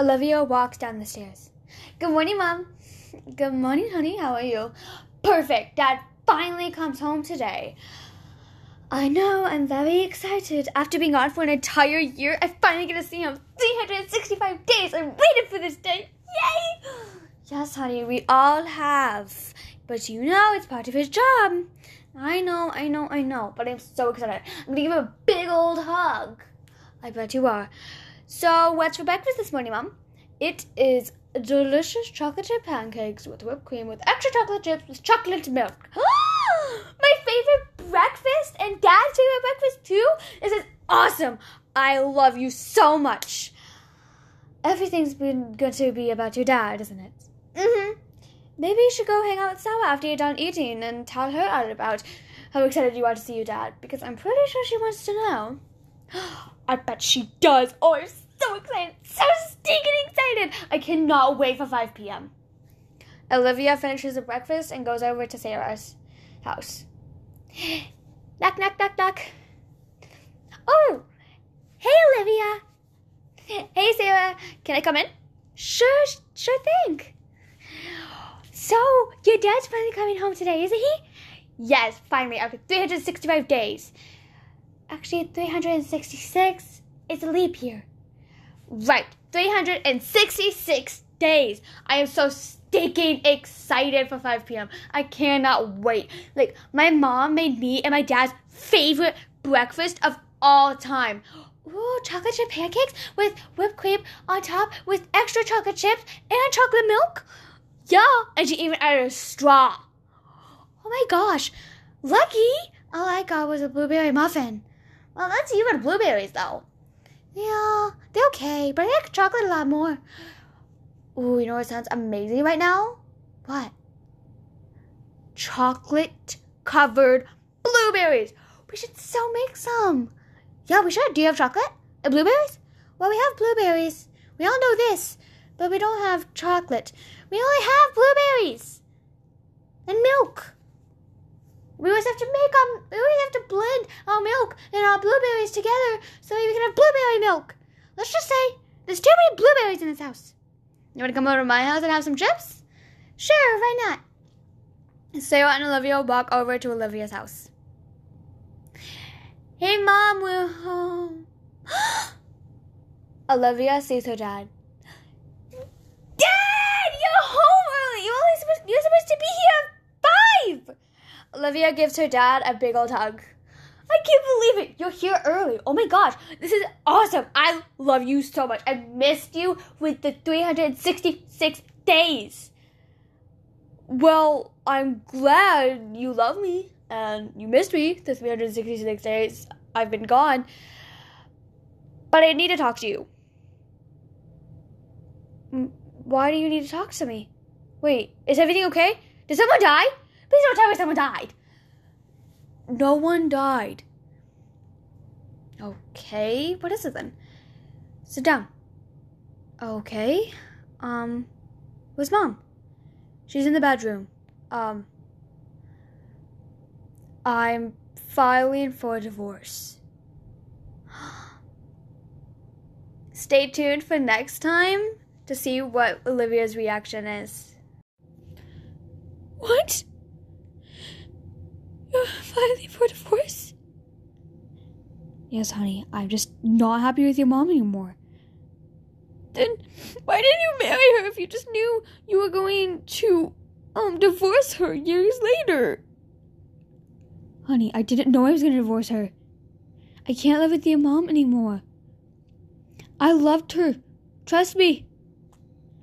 Olivia walks down the stairs. Good morning, Mom. Good morning, honey. How are you? Perfect. Dad finally comes home today. I know, I'm very excited. After being gone for an entire year, I finally get to see him. 365 days! I waited for this day! Yay! Yes, honey, we all have. But you know, it's part of his job. I know, I know, I know. But I'm so excited. I'm gonna give him a big old hug. I bet you are. So, what's for breakfast this morning, Mom? It is delicious chocolate chip pancakes with whipped cream with extra chocolate chips with chocolate milk. My favorite breakfast and Dad's favorite breakfast too. This is awesome. I love you so much. Everything's been going to be about your dad, isn't it? Mm-hmm. Maybe you should go hang out with Sarah after you're done eating and tell her all about how excited you are to see your dad, because I'm pretty sure she wants to know. I bet she does. Oh, I'm so excited. So stinking excited. I cannot wait for 5 p.m. Olivia finishes her breakfast and goes over to Sarah's house. Knock, knock, knock, knock. Oh, hey, Olivia. Hey, Sarah. Can I come in? Sure, sure thing. So, your dad's finally coming home today, isn't he? Yes, finally, after 365 days. Actually, 366. It's a leap year. Right, 366 days. I am so stinking excited for 5 p.m. I cannot wait. Like, my mom made me and my dad's favorite breakfast of all time. Ooh, chocolate chip pancakes with whipped cream on top with extra chocolate chips and chocolate milk. Yeah, and she even added a straw. Oh my gosh, lucky! All I got was a blueberry muffin. Well, that's even blueberries though. Yeah, they're okay, but I like chocolate a lot more. Ooh, you know what sounds amazing right now? What? Chocolate covered blueberries. We should so make some. Yeah, we should. Do you have chocolate and blueberries? Well, we have blueberries. We all know this, but we don't have chocolate. We only have blueberries and milk. We always have to make um. We always have to blend our milk and our blueberries together so we can have blueberry milk. Let's just say there's too many blueberries in this house. You want to come over to my house and have some chips? Sure, why not? Sarah and Olivia walk over to Olivia's house. Hey, Mom, we're home. Olivia sees her dad. Dad, you're home early. You only supposed, you're supposed to be. Olivia gives her dad a big old hug. I can't believe it. You're here early. Oh my gosh. This is awesome. I love you so much. I missed you with the 366 days. Well, I'm glad you love me and you missed me the 366 days I've been gone. But I need to talk to you. Why do you need to talk to me? Wait, is everything okay? Did someone die? Please don't tell me someone died. No one died. Okay, what is it then? Sit down. Okay. Um, where's mom? She's in the bedroom. Um, I'm filing for divorce. Stay tuned for next time to see what Olivia's reaction is. What? Filing for divorce? Yes, honey. I'm just not happy with your mom anymore. Then why didn't you marry her if you just knew you were going to um divorce her years later? Honey, I didn't know I was going to divorce her. I can't live with your mom anymore. I loved her. Trust me.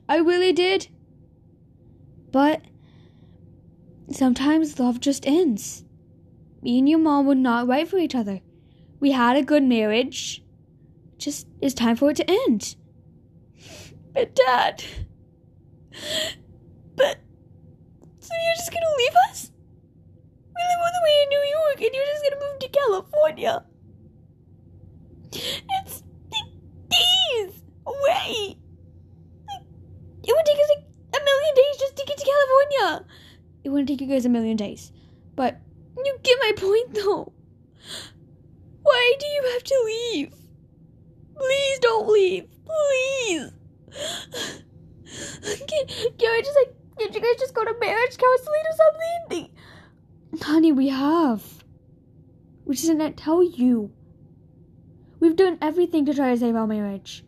I really did. But sometimes love just ends. Me and your mom would not right for each other. We had a good marriage. Just it's time for it to end. But dad. But so you're just gonna leave us? We live all the way in New York and you're just gonna move to California. It's days away. It would take us like a million days just to get to California. It wouldn't take you guys a million days. But you get my point though. Why do you have to leave? Please don't leave. Please. Can, can I just like can you guys just go to marriage counseling or something? Honey, we have. We just didn't tell you. We've done everything to try to save our marriage.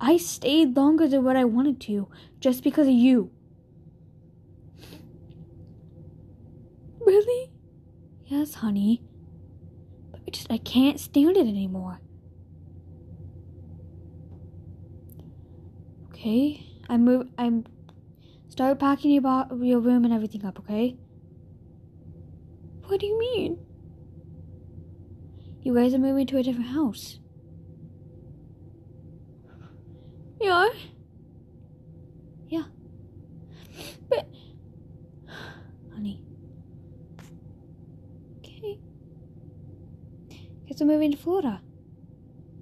I stayed longer than what I wanted to just because of you. Really? Yes, honey. But I just I can't stand it anymore. Okay, I move. I'm start packing your bo- your room and everything up. Okay. What do you mean? You guys are moving to a different house. Yeah. But honey. Okay. Guess we're moving to Florida.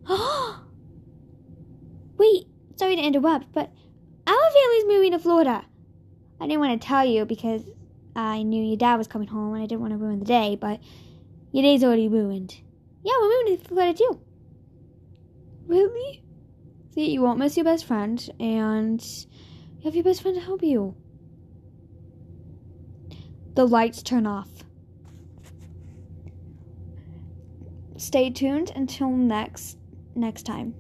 Wait, sorry to interrupt, but our family's moving to Florida. I didn't want to tell you because I knew your dad was coming home and I didn't want to ruin the day, but your day's already ruined. Yeah, we're moving to Florida too. Really? See, you won't miss your best friend, and you have your best friend to help you. The lights turn off. Stay tuned until next next time.